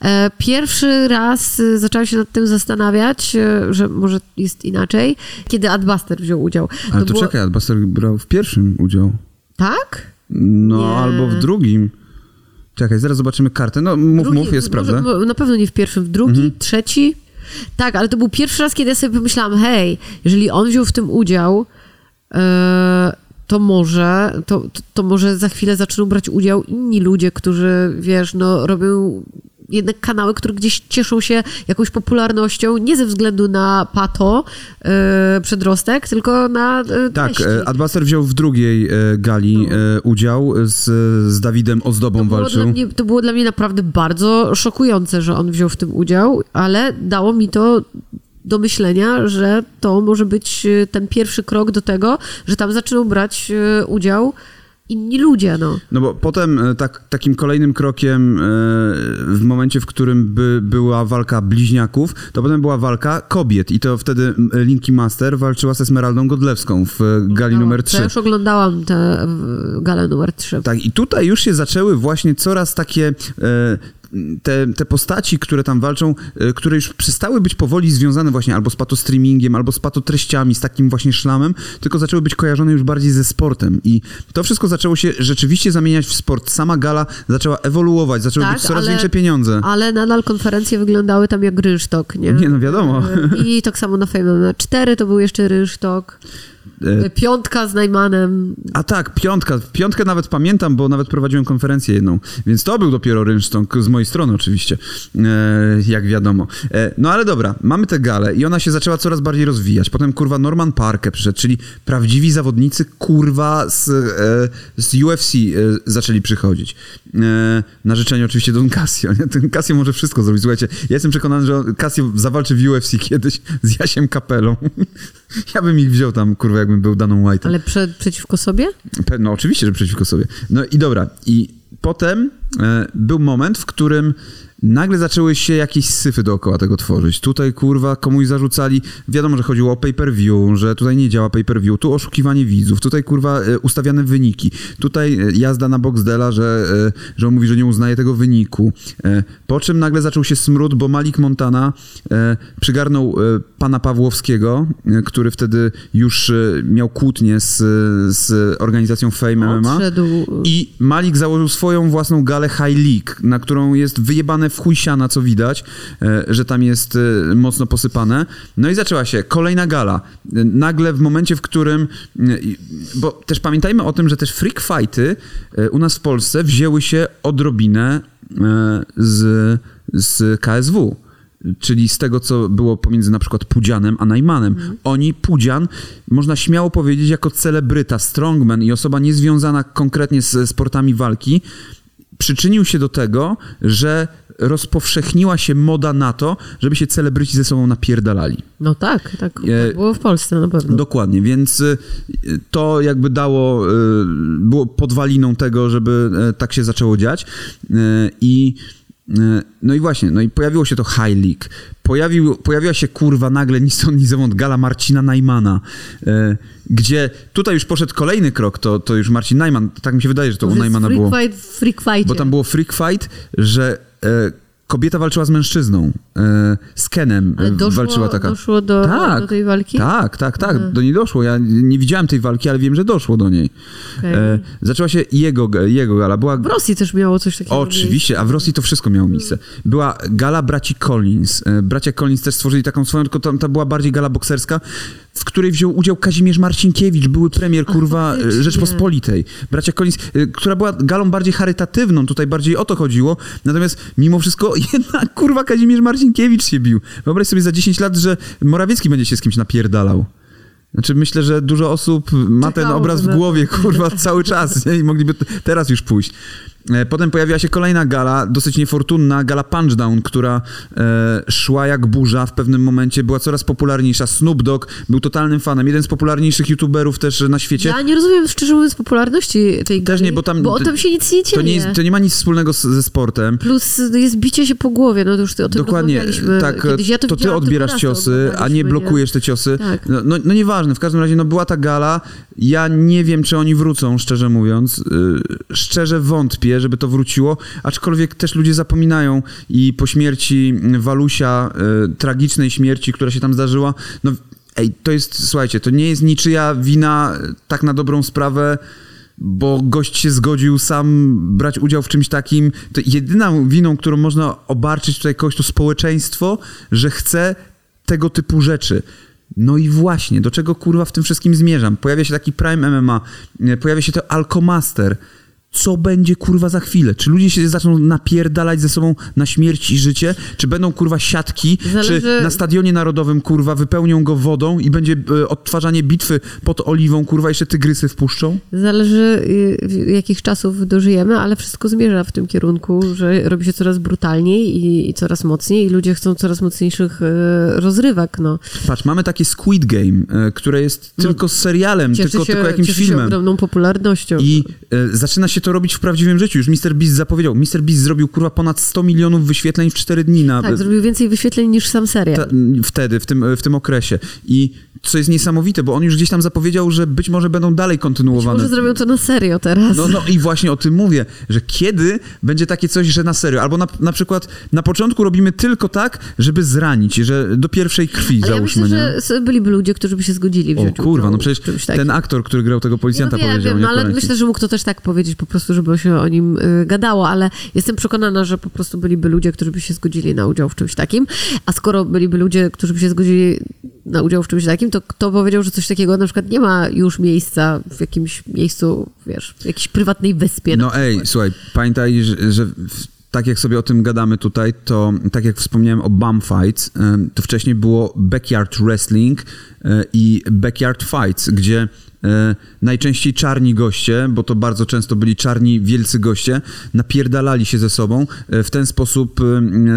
E, Pierwszy raz y, zaczęłam się nad tym zastanawiać, że może jest inaczej, kiedy Adbuster wziął udział. ale to, było- czekaj, Adbuster brał w pierwszym udział. Tak? No, Nie. albo w drugim. Czekaj, zaraz zobaczymy kartę. No, mów, Drugi- mów, jest może- mo- Na pewno nie w pierwszym, w drugi, Mhm. trzeci. Tak, ale to był pierwszy raz, kiedy ja sobie pomyślałam, hej, jeżeli on wziął w tym udział, to może, to, to, może za chwilę zaczną brać udział inni ludzie, którzy, wiesz, no, robią jednak kanały, które gdzieś cieszą się jakąś popularnością, nie ze względu na pato, e, przedrostek, tylko na e, Tak, e, Adbuster wziął w drugiej e, gali e, udział z, z Dawidem Ozdobą To walczył. mnie, to było dla mnie naprawdę bardzo szokujące, że on wziął w tym udział, ale dało mi to do myślenia, że to może być e, ten pierwszy krok do tego, że tam zaczną brać e, udział inni ludzie, no. No bo potem e, tak, takim kolejnym krokiem w momencie, w którym by była walka bliźniaków, to potem była walka kobiet i to wtedy Linki Master walczyła z Esmeraldą Godlewską w gali numer To 3. Ja już oglądałam tę galę numer 3. Tak, i tutaj już się zaczęły właśnie coraz takie te, te postaci, które tam walczą, e, które już przestały być powoli związane właśnie albo z patostreamingiem, albo z patotreściami, z takim właśnie szlamem, tylko zaczęły być kojarzone już bardziej ze sportem. I to wszystko zaczęło się rzeczywiście zamieniać w sport. Sama gala zaczęła ewoluować, zaczęły Tak, być coraz ale- większe pieniądze. Ale nadal konferencje wyglądały tam jak rynsztok, nie? Nie, no wiadomo. (laughs) I tak samo na Fame 4 to był jeszcze rynsztok. E, Piątka z Najmanem. A tak, piątka. Piątkę nawet pamiętam, bo nawet prowadziłem konferencję jedną. Więc to był dopiero rynsztok z mojej strony oczywiście, e, jak wiadomo. E, no ale dobra, mamy tę galę i ona się zaczęła coraz bardziej rozwijać. Potem kurwa Norman Parker przyszedł, czyli prawdziwi zawodnicy kurwa z, z UFC zaczęli przychodzić. Na życzenie oczywiście Don Casio. Nie? Ten Casio może wszystko zrobić. Słuchajcie, ja jestem przekonany, że Casio zawalczy w UFC kiedyś z Jasiem Kapelą. (laughs) (laughs) ja bym ich wziął tam, kurwa, jakbym był daną White'em. Ale prze, przeciwko sobie? No oczywiście, że przeciwko sobie. No i dobra, i potem był moment, w którym nagle zaczęły się jakieś syfy dookoła tego tworzyć. Tutaj, kurwa, komuś zarzucali, wiadomo, że chodziło o pay-per-view, że tutaj nie działa pay-per-view, tu oszukiwanie widzów, tutaj, kurwa, e, ustawiane wyniki, tutaj e, jazda na Boxdela, że, e, że on mówi, że nie uznaje tego wyniku. E, Po czym nagle zaczął się smród, bo Malik Montana e, przygarnął e, pana Pawłowskiego, e, który wtedy już e, miał kłótnię z, z organizacją Fame MMA. Odszedł. I Malik założył swoją własną galę High League, na którą jest wyjebane w chuj siana, co widać, e, że tam jest e, mocno posypane. No i zaczęła się kolejna gala. E, Nagle w momencie, w którym... Bo też pamiętajmy o tym, że też freak fighty u nas w Polsce wzięły się odrobinę z, z KSW. Czyli z tego, co było pomiędzy na przykład Pudzianem a Najmanem. Oni, Pudzian, można śmiało powiedzieć, jako celebryta, strongman i osoba niezwiązana konkretnie z sportami walki, przyczynił się do tego, że rozpowszechniła się moda na to, żeby się celebryci ze sobą napierdalali. No tak, tak. E, tak było w Polsce na pewno. Dokładnie, więc y, to jakby dało, y, było podwaliną tego, żeby tak się zaczęło dziać. I no i właśnie, no i pojawiło się to High League. Pojawił, pojawiła się kurwa nagle ni stąd, ni zowąd gala Marcina Najmana, y, gdzie tutaj już poszedł kolejny krok, to, to już Marcin Najman, tak mi się wydaje, że to u jest Najmana freak było. Fight freak fightie. Bo tam było freak fight, że e, kobieta walczyła z mężczyzną. e, z Kenem Ale e, doszło, walczyła taka. doszło do, Tak, do tej walki? Tak, tak, tak, do niej doszło. Ja nie widziałem tej walki, ale wiem, że doszło do niej. Okej. E, zaczęła się jego, jego gala. Była W Rosji też miało coś takiego. Oczywiście, a w Rosji to wszystko miało miejsce. Była gala braci Collins. Bracia Collins też stworzyli taką swoją, tylko tam ta była bardziej gala bokserska, w której wziął udział Kazimierz Marcinkiewicz, były premier, kurwa, e, faktycznie. Rzeczpospolitej. Bracia Collins, e, która była galą bardziej charytatywną, tutaj bardziej o to chodziło, natomiast mimo wszystko (laughs) jednak, kurwa, Kazimierz Marcinkiewicz się bił. Wyobraź sobie za 10 lat, że Morawiecki będzie się z kimś napierdalał. Znaczy myślę, że dużo osób ma ten Czekało, obraz w głowie, kurwa, cały czas nie? i mogliby teraz już pójść. E, Potem pojawiła się kolejna gala, dosyć niefortunna, gala Punchdown, która e, szła jak burza w pewnym momencie, była coraz popularniejsza. Snoop Dogg był totalnym fanem, jeden z popularniejszych youtuberów też na świecie. Ja nie rozumiem, szczerze mówiąc, popularności tej Też gali, nie, bo tam- Bo tam się nic nie dzieje. To nie, jest, to nie ma nic wspólnego z, ze sportem. Plus jest bicie się po głowie, no to już ty o tym Dokładnie, tak, kiedyś. Ja to, to ty odbierasz ciosy, a nie blokujesz te ciosy. Tak. No, no, no nieważne, w każdym razie no była ta gala, ja nie wiem, czy oni wrócą, szczerze mówiąc. Yy, szczerze wątpię, żeby to wróciło, aczkolwiek też ludzie zapominają i po śmierci Walusia, yy, tragicznej śmierci, która się tam zdarzyła, no ej, to jest, słuchajcie, to nie jest niczyja wina, yy, tak na dobrą sprawę, bo gość się zgodził sam brać udział w czymś takim. To jedyną winą, którą można obarczyć tutaj kogoś, to społeczeństwo, że chce tego typu rzeczy. No i właśnie, do czego kurwa w tym wszystkim zmierzam? Pojawia się taki Prime MMA, e, pojawia się to Alkomaster. Co będzie kurwa za chwilę? Czy ludzie się zaczną napierdalać ze sobą na śmierć i życie? Czy będą kurwa siatki? Zależy- Czy na stadionie narodowym kurwa wypełnią go wodą i będzie e, odtwarzanie bitwy pod oliwą kurwa jeszcze tygrysy wpuszczą? Zależy, y, jakich czasów dożyjemy, ale wszystko zmierza w tym kierunku, że robi się coraz brutalniej i, i coraz mocniej i ludzie chcą coraz mocniejszych y, rozrywek, no. Patrz, mamy takie Squid Game, e, które jest tylko serialem, tylko, się, tylko jakimś cieszy się filmem. ogromną popularnością. I zaczyna się to robić w prawdziwym życiu. Już Mr. Beast zapowiedział. Mr. Beast zrobił kurwa ponad 100 milionów wyświetleń w 4 dni na, tak, zrobił więcej wyświetleń niż sam serial. ta, wtedy, w tym, w tym okresie. I co jest niesamowite, bo on już gdzieś tam zapowiedział, że być może będą dalej kontynuowane. Może zrobią to na serio teraz. No, no i właśnie o tym mówię, że kiedy będzie takie coś, że na serio, albo na, na przykład na początku robimy tylko tak, żeby zranić, że do pierwszej krwi Ale ja załóżmy, myślę, nie? że byliby ludzie, którzy by się zgodzili O wziąć kurwa, udział no przecież ten aktor, który grał tego policjanta no wiem, powiedział, wiem, nie no ale myślę, że mógł to też tak powiedzieć po prostu, żeby się o nim y, gadało, ale jestem przekonana, że po prostu byliby ludzie, którzy by się zgodzili na udział w czymś takim, a skoro byliby ludzie, którzy by się zgodzili na udział w czymś takim, to kto powiedział, że coś takiego na przykład nie ma już miejsca w jakimś miejscu, wiesz, w jakiejś prywatnej wyspie. No ej, słuchaj, pamiętaj, że, że tak jak sobie o tym gadamy tutaj, to tak jak wspomniałem o bum fights, em, to wcześniej było backyard wrestling e, i backyard fights, gdzie najczęściej czarni goście, bo to bardzo często byli czarni wielcy goście, napierdalali się ze sobą. E, W ten sposób e,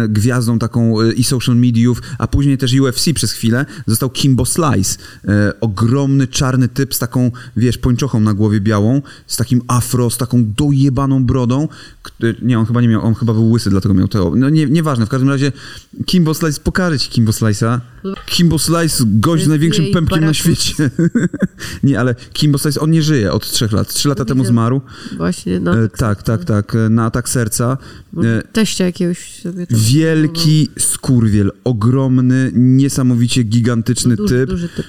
gwiazdą taką e, i social mediów, a później też UFC przez chwilę został Kimbo Slice. E, ogromny czarny typ z taką, wiesz, pończochą na głowie białą, z takim afro, z taką dojebaną brodą. E, Nie, on chyba nie miał, on chyba był łysy, dlatego miał to. No nie, nieważne, w każdym razie Kimbo Slice, pokażę ci Kimbo Slice'a. Kimbo Slice, gość z największym pępkiem na świecie. (laughs) nie, ale Kimbo Slice, on nie żyje od trzech lat. Trzy lata temu zmarł. Właśnie, no. E, tak, tak, tak, e, na atak serca. E, Teścia jakiegoś sobie tam- Wielki skurwiel, ogromny, niesamowicie gigantyczny No, duży, typ. duży typ.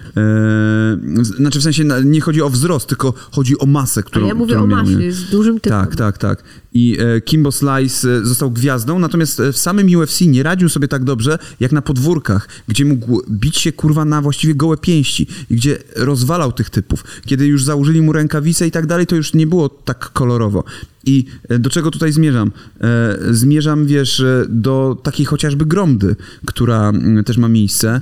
Znaczy w sensie na- nie chodzi o wzrost, tylko chodzi o masę, którą Ale ja mówię o miał, masie, jest dużym typem. Tak, tak, tak. I Kimbo Slice został gwiazdą, natomiast w samym UFC nie radził sobie tak dobrze jak na podwórkach, gdzie mógł bić się kurwa na właściwie gołe pięści i gdzie rozwalał tych typów. Kiedy już założyli mu rękawice i tak dalej, to już nie było tak kolorowo. I e, do czego tutaj zmierzam? E, zmierzam, wiesz, e, do takiej chociażby gromdy, która mm, też ma miejsce.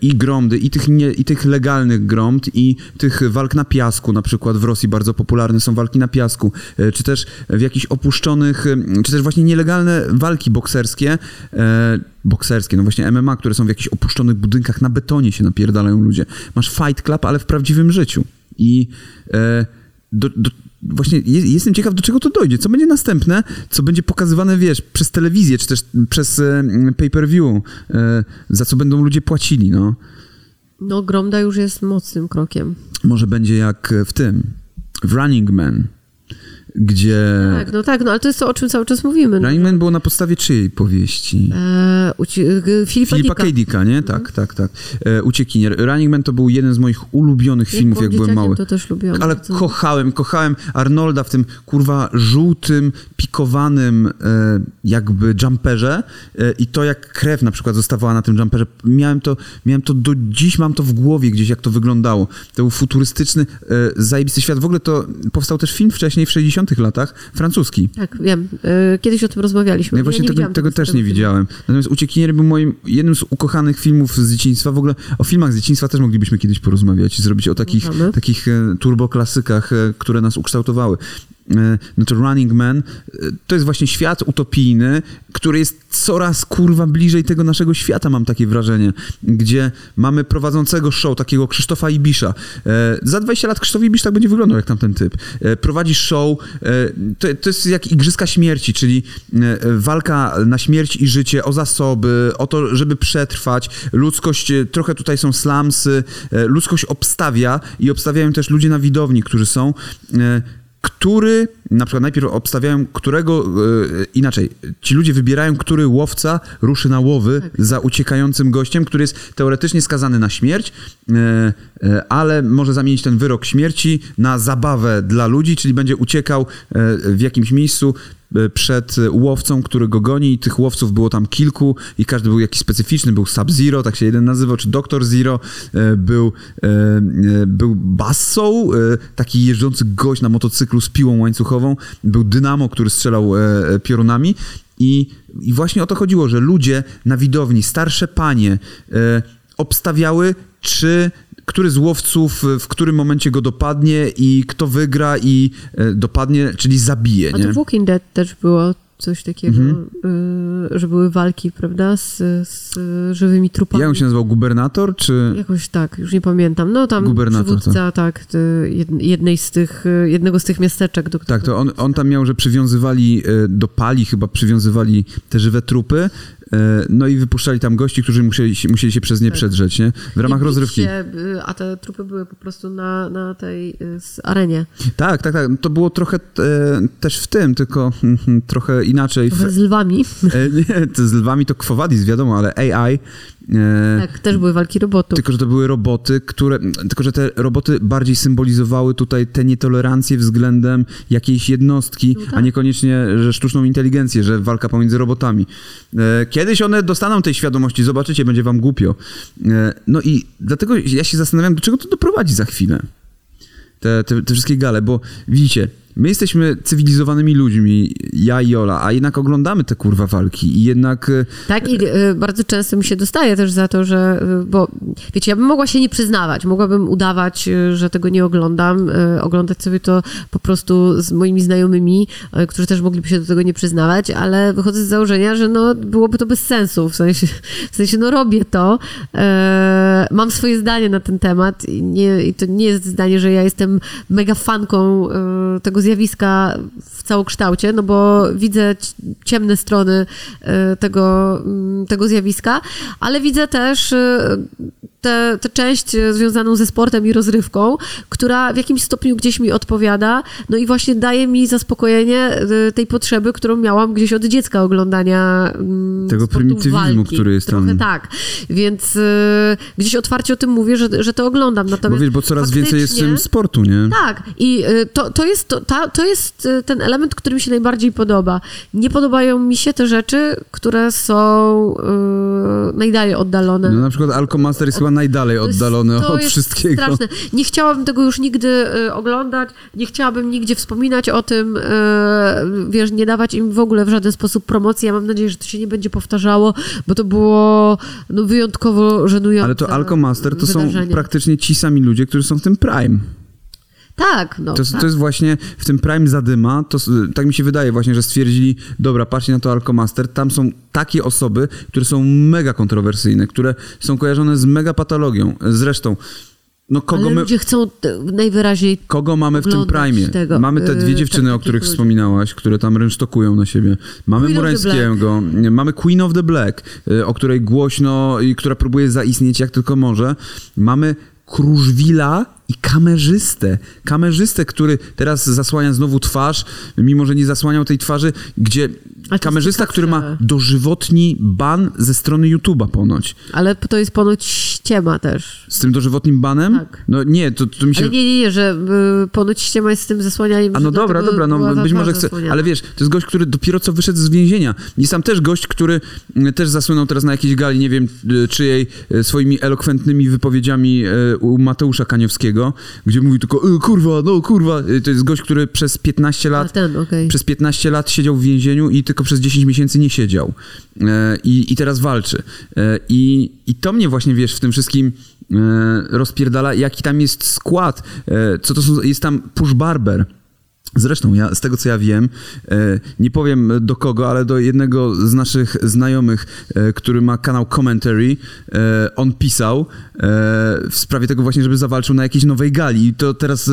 I gromdy, i tych, nie, i tych legalnych gromd, i tych walk na piasku, na przykład w Rosji bardzo popularne są walki na piasku, czy też w jakichś opuszczonych, czy też właśnie nielegalne walki bokserskie, bokserskie, no właśnie MMA, które są w jakichś opuszczonych budynkach, na betonie się napierdalają ludzie. Masz Fight Club, ale w prawdziwym życiu. I e, do, do, właśnie je, jestem ciekaw, do czego to dojdzie. Co będzie następne, co będzie pokazywane, wiesz, przez telewizję, czy też przez e, pay-per-view, e, za co będą ludzie płacili, no. No, Gromda już jest mocnym krokiem. Może będzie jak w tym, w Running Man. Gdzie... Tak, no tak, no ale to jest to, o czym cały czas mówimy. No. Running Man było na podstawie czyjej powieści? E, uci- e, Filipa, Filipa K. Dicka. Dicka, nie? Tak, tak, tak. E, Uciekinier. Running Man to był jeden z moich ulubionych filmów, jak, byłam byłem mały. to też lubiłam. Ale bardzo. kochałem, kochałem Arnolda w tym kurwa żółtym, pikowanym e, jakby jumperze e, i to jak krew na przykład zostawała na tym jumperze. Miałem to, miałem to do dziś, mam to w głowie gdzieś, jak to wyglądało. To był futurystyczny, e, zajebisty świat. W ogóle to powstał też film wcześniej w 60 latach, francuski. Tak, wiem. E, Kiedyś o tym rozmawialiśmy. Ja właśnie nie tego, tego też nie widziałem. Natomiast Uciekinier był moim jednym z ukochanych filmów z dzieciństwa. W ogóle o filmach z dzieciństwa też moglibyśmy kiedyś porozmawiać i zrobić o takich, takich e, turboklasykach, e, które nas ukształtowały. E, to Running Man e, to jest właśnie świat utopijny, który jest coraz kurwa bliżej tego naszego świata, mam takie wrażenie, gdzie mamy prowadzącego show, takiego Krzysztofa Ibisza. E, Za 20 lat Krzysztof Ibisz tak będzie wyglądał jak tamten typ. Prowadzi show, to, to jest jak Igrzyska Śmierci, czyli walka na śmierć i życie, o zasoby, o to, żeby przetrwać. Ludzkość, trochę tutaj są slumsy, ludzkość obstawia i obstawiają też ludzie na widowni, którzy są który, na przykład najpierw obstawiają, którego, e, inaczej, ci ludzie wybierają, który łowca ruszy na łowy za uciekającym gościem, który jest teoretycznie skazany na śmierć, e, e, ale może zamienić ten wyrok śmierci na zabawę dla ludzi, czyli będzie uciekał w jakimś miejscu przed łowcą, który go goni i tych łowców było tam kilku i każdy był jakiś specyficzny, był Sub-Zero, tak się jeden nazywał, czy Doktor Zero, e, był, e, e, był Basso, e, taki jeżdżący gość na motocyklu z piłą łańcuchową, był Dynamo, który strzelał e, e, piorunami. I, i właśnie o to chodziło, że ludzie na widowni, starsze panie e, obstawiały, czy który z łowców w którym momencie go dopadnie i kto wygra i e, dopadnie, czyli zabije, A nie? to w Walking Dead też było coś takiego, Mhm. y, że były walki, prawda, z, z żywymi trupami. Jak on się nazywał? Gubernator, czy... Jakoś tak, już nie pamiętam. No tam Gubernator, przywódca, tak, jed- jednej z tych, jednego z tych miasteczek, do Tak, to on, on tam miał, że przywiązywali e, do pali, chyba przywiązywali te żywe trupy, e, no i wypuszczali tam gości, którzy musieli, się- musieli się przez nie Tak. przedrzeć, nie? W ramach I rozrywki. Się, y, a te trupy były po prostu na, na tej y, arenie. Tak, tak, tak. To było trochę e, też w tym, tylko mhm, trochę inaczej. Trochę z lwami. e, nie, z lwami to Kwowadis, wiadomo, ale AI. E, Tak, też były walki robotów. Tylko, że to były roboty, które. Tylko, że te roboty bardziej symbolizowały tutaj tę nietolerancję względem jakiejś jednostki, No tak. a niekoniecznie, że sztuczną inteligencję, że walka pomiędzy robotami. E, Kiedyś one dostaną tej świadomości, zobaczycie, będzie wam głupio. E, No i dlatego ja się zastanawiam, do czego to doprowadzi za chwilę. Te, te, te wszystkie gale, bo widzicie, my jesteśmy cywilizowanymi ludźmi, ja i Ola, a jednak oglądamy te kurwa walki i jednak. e, Tak, i y, bardzo często mi się dostaje też za to, że, y, bo wiecie, ja bym mogła się nie przyznawać, mogłabym udawać, y, że tego nie oglądam, y, oglądać sobie to po prostu z moimi znajomymi, y, którzy też mogliby się do tego nie przyznawać, ale wychodzę z założenia, że no, byłoby to bez sensu, w sensie, w sensie no robię to, mam swoje zdanie na ten temat i, nie, i to nie jest zdanie, że ja jestem mega fanką e, tego zjawiska w całokształcie, no bo widzę ci- ciemne strony e, tego, mm, tego zjawiska, ale widzę też e, tę tę część związaną ze sportem i rozrywką, która w jakimś stopniu gdzieś mi odpowiada, no i właśnie daje mi zaspokojenie e, tej potrzeby, którą miałam gdzieś od dziecka oglądania mm, Tego prymitywizmu, walki. który jest Trochę tam. tak, więc gdzieś otwarcie o tym mówię, że, że to oglądam. Bo Natomiast wiesz, bo coraz więcej jest w tym sportu, nie? tak, i to, to, jest, to, ta, to jest y, ten element, który mi się najbardziej podoba. Nie podobają mi się te rzeczy, które są y, najdalej oddalone. No na przykład Alkomaster jest chyba najdalej oddalony to od jest wszystkiego. Straszne. Nie chciałabym tego już nigdy y, oglądać, nie chciałabym nigdzie wspominać o tym, y, wiesz, nie dawać im w ogóle w żaden sposób promocji. Ja mam nadzieję, że to się nie będzie powtarzało, bo to było no, wyjątkowo żenujące Ale to Alkomaster to są wydarzenie. praktycznie ci sami ludzie, którzy są w tym Prime. Tak, no. To, jest- tak. to jest właśnie w tym Prime zadyma, to, tak mi się wydaje właśnie, że stwierdzili, dobra, patrzcie na to Alkomaster, tam są takie osoby, które są mega kontrowersyjne, które są kojarzone z mega patologią. Zresztą, no kogo Ale my... ludzie chcą t- najwyraźniej Kogo mamy w tym prime? tego, mamy te dwie yy, dziewczyny, tak- o których ludzi. wspominałaś, które tam rynsztokują na siebie. Mamy Queen Murańskiego, mamy Queen of the Black, y, o której głośno i która próbuje zaistnieć jak tylko może. Mamy Kruszwila i kamerzystę. Kamerzystę, który teraz zasłania znowu twarz, mimo że nie zasłaniał tej twarzy, gdzie kamerzysta, który ma dożywotni ban ze strony YouTube'a ponoć. Ale to jest ponoć ściema też. Z tym dożywotnim banem? Tak. No nie, to, to mi się... Ale nie, nie, nie, że y, ponoć ściema jest z tym zasłanianiem. A no dobra, dobra, no być może chce, ale wiesz, to jest gość, który dopiero co wyszedł z więzienia. Jest tam też gość, który mm, też zasłynął teraz na jakiejś gali, nie wiem y, czyjej, y, swoimi elokwentnymi wypowiedziami y, u Mateusza Kaniowskiego, gdzie mówi tylko, y, kurwa, no kurwa. To jest gość, który przez 15 A lat ten, okej. przez 15 lat siedział w więzieniu i tylko przez 10 miesięcy nie siedział. E, I, i teraz walczy. E, I, I to mnie właśnie, wiesz, w tym wszystkim e, rozpierdala, jaki tam jest skład. Co to są, jest tam Push Barber. Zresztą ja, z tego co ja wiem, e, nie powiem do kogo, ale do jednego z naszych znajomych, e, który ma kanał Commentary, e, on pisał w sprawie tego właśnie, żeby zawalczył na jakiejś nowej gali. I to teraz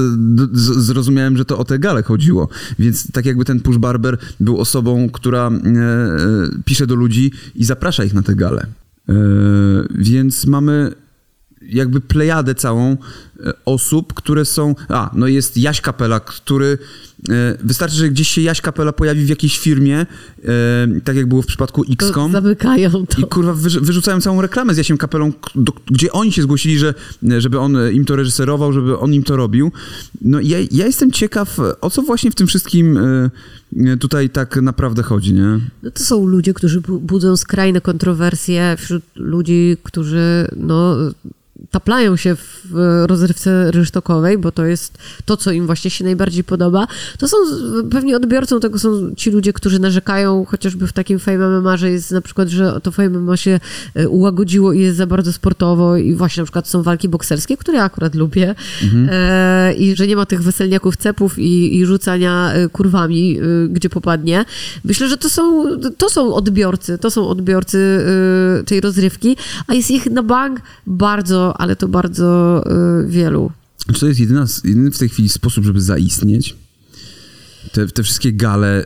zrozumiałem, że to o tę galę chodziło. Więc tak jakby ten Push Barber był osobą, która pisze do ludzi i zaprasza ich na tę galę. E, Więc mamy jakby plejadę całą e, osób, które są... A, no jest Jaś Kapela, który... e, Wystarczy, że gdzieś się Jaś Kapela pojawi w jakiejś firmie, e, tak jak było w przypadku XCOM. zamykają to. I kurwa wyrzu- wyrzucają całą reklamę z Jasiem Kapelą, do, gdzie oni się zgłosili, że, żeby on im to reżyserował, żeby on im to robił. No i ja, ja jestem ciekaw, o co właśnie w tym wszystkim tutaj tak naprawdę chodzi, nie? No to są ludzie, którzy bu- budzą skrajne kontrowersje wśród ludzi, którzy no, taplają się w e, rozrywce rynsztokowej, bo to jest to, co im właśnie się najbardziej podoba. To są pewnie odbiorcą tego są ci ludzie, którzy narzekają chociażby w takim Fame MMA, że jest na przykład, że to Fame MMA się e, ułagodziło i jest za bardzo sportowo i właśnie na przykład są walki bokserskie, które ja akurat lubię e, i że nie ma tych weselniaków cepów i, i rzucania e, kurwami, e, gdzie popadnie. Myślę, że to są, to są odbiorcy, to są odbiorcy e, tej rozrywki, a jest ich na bank bardzo, ale to bardzo e, wielu. Czy to jest jedyna, jedyny w tej chwili sposób, żeby zaistnieć? Te, te wszystkie gale, e,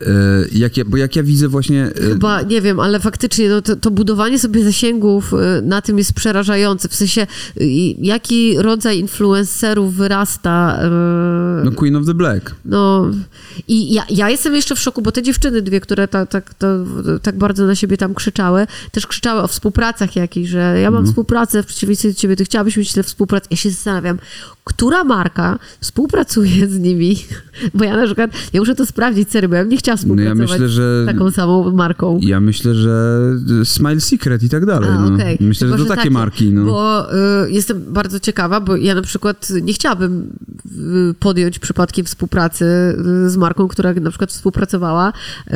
jak ja, bo jak ja widzę właśnie... e, Chyba, nie wiem, ale faktycznie no, to, to budowanie sobie zasięgów y, na tym jest przerażające. W sensie, jaki rodzaj influencerów wyrasta. No Queen of the Black. No i ja, ja jestem jeszcze w szoku, bo te dziewczyny dwie, które ta, tak, to, tak bardzo na siebie tam krzyczały, też krzyczały o współpracach jakichś, że ja mam współpracę w przeciwieństwie do ciebie, ty chciałabyś mieć tyle współpracy. Ja się zastanawiam, która marka współpracuje z nimi, (laughs) bo ja na przykład, ja muszę to sprawdzić serio, bo ja nie chciała No ja współpracować myślę, że... z taką samą marką. Ja myślę, że e, Smile Secret i tak dalej. A, no. okej. Myślę, Tylko, że to takie, takie, marki. No. Bo y, jestem bardzo ciekawa, bo ja na przykład nie chciałabym y, podjąć przypadkiem współpracy y, z marką, która na przykład współpracowała y,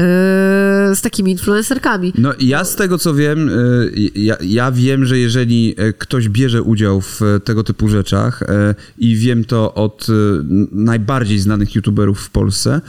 z takimi influencerkami. No ja z tego co wiem, y, ja, ja wiem, że jeżeli e, ktoś bierze udział w e, tego typu rzeczach e, i wiem to od najbardziej znanych youtuberów w Polsce,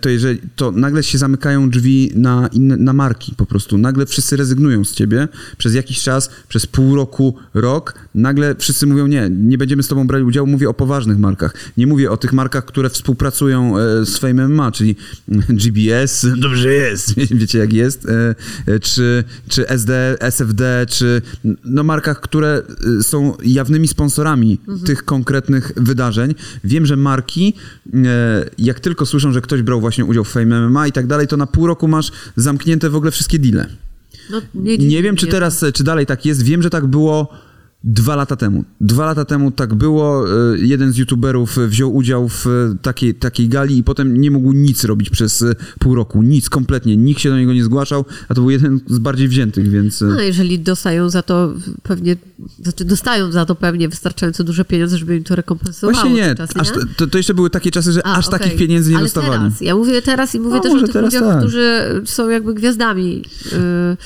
to jeżeli to nagle się zamykają drzwi na inne, na marki po prostu. Nagle wszyscy rezygnują z ciebie przez jakiś czas, przez pół roku, rok, nagle wszyscy mówią nie, nie będziemy z tobą brać udziału. Mówię o poważnych markach. Nie mówię o tych markach, które współpracują e, z Fame MMA, czyli (laughs) GBS, dobrze jest, (laughs) wiecie jak jest, e, e, czy, czy SD, SFD, czy no markach, które e, są jawnymi sponsorami tych konkretnych wydarzeń. Wiem, że marki, e, jak tylko słyszą, że ktoś brał właśnie udział w Fame MMA i tak dalej, to na pół roku masz zamknięte w ogóle wszystkie deale. No, Nie wiem, czy teraz, czy dalej tak jest. Wiem, że tak było dwa lata temu. Dwa lata temu tak było. E, Jeden z youtuberów wziął udział w e, takiej, takiej gali i potem nie mógł nic robić przez e, pół roku. Nic, kompletnie. Nikt się do niego nie zgłaszał, a to był jeden z bardziej wziętych, więc... No, jeżeli dostają za to pewnie, znaczy dostają za to pewnie wystarczająco duże pieniądze, żeby im to rekompensowało. Właśnie nie. Aż, nie? to, to jeszcze były takie czasy, że A, aż okej. takich pieniędzy nie Ale dostawali. Teraz. Ja mówię teraz i mówię No, też o tych teraz ludziach, tak. którzy są jakby gwiazdami.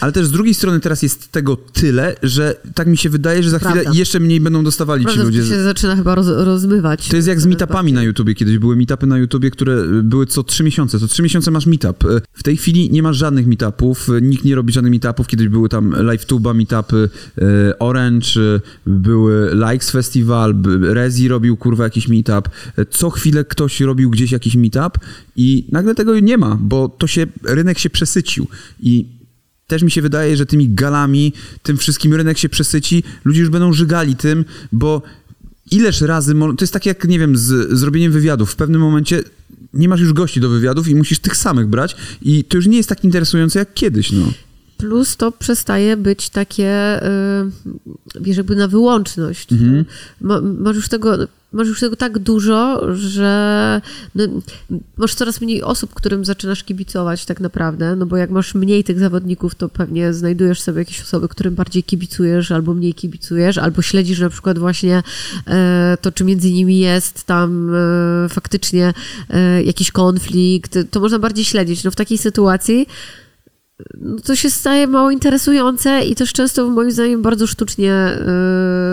Ale też z drugiej strony teraz jest tego tyle, że tak mi się wydaje, że za chwilę Prawda. jeszcze mniej będą dostawali ci ludzie. to się zaczyna chyba roz, rozmywać. To jest jak z meetupami na YouTubie. Kiedyś były meetupy na YouTubie, które były co trzy miesiące. Co trzy miesiące masz meetup. W tej chwili nie masz żadnych meetupów, nikt nie robi żadnych meetupów. Kiedyś były tam LiveTube'a meetupy, e, Orange, e, były Likes Festival, Rezi robił kurwa jakiś meetup. Co chwilę ktoś robił gdzieś jakiś meetup i nagle tego nie ma, bo to się, rynek się przesycił i też mi się wydaje, że tymi galami, tym wszystkim rynek się przesyci, ludzie już będą żygali tym, bo ileż razy, to jest tak jak, nie wiem, z zrobieniem wywiadów. W pewnym momencie nie masz już gości do wywiadów i musisz tych samych brać i to już nie jest tak interesujące jak kiedyś, no. Plus to przestaje być takie, y, wiesz, jakby na wyłączność. Mhm. Ma, masz, już tego, masz już tego tak dużo, że no, masz coraz mniej osób, którym zaczynasz kibicować tak naprawdę, no bo jak masz mniej tych zawodników, to pewnie znajdujesz sobie jakieś osoby, którym bardziej kibicujesz, albo mniej kibicujesz, albo śledzisz na przykład właśnie e, to, czy między nimi jest tam e, faktycznie e, jakiś konflikt, to można bardziej śledzić. No w takiej sytuacji no to się staje mało interesujące i też często moim zdaniem bardzo sztucznie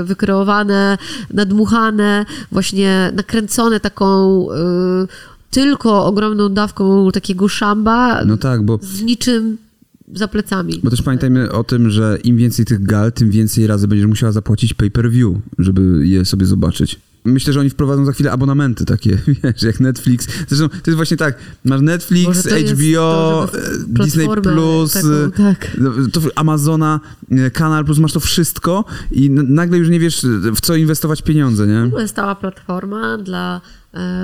y, wykreowane, nadmuchane, właśnie nakręcone taką y, tylko ogromną dawką takiego szamba No tak, bo, z niczym za plecami. bo też pamiętajmy o tym, że im więcej tych gal, tym więcej razy będziesz musiała zapłacić pay-per-view, żeby je sobie zobaczyć. Myślę, że oni wprowadzą za chwilę abonamenty takie, (laughs) wiesz, jak Netflix. Zresztą to jest właśnie tak, masz Netflix, HBO, to, e, Disney+, Plus, taką, e, tak. no, Amazona, e, Kanal Plus, masz to wszystko i nagle już nie wiesz, w co inwestować pieniądze, nie? Stała platforma dla,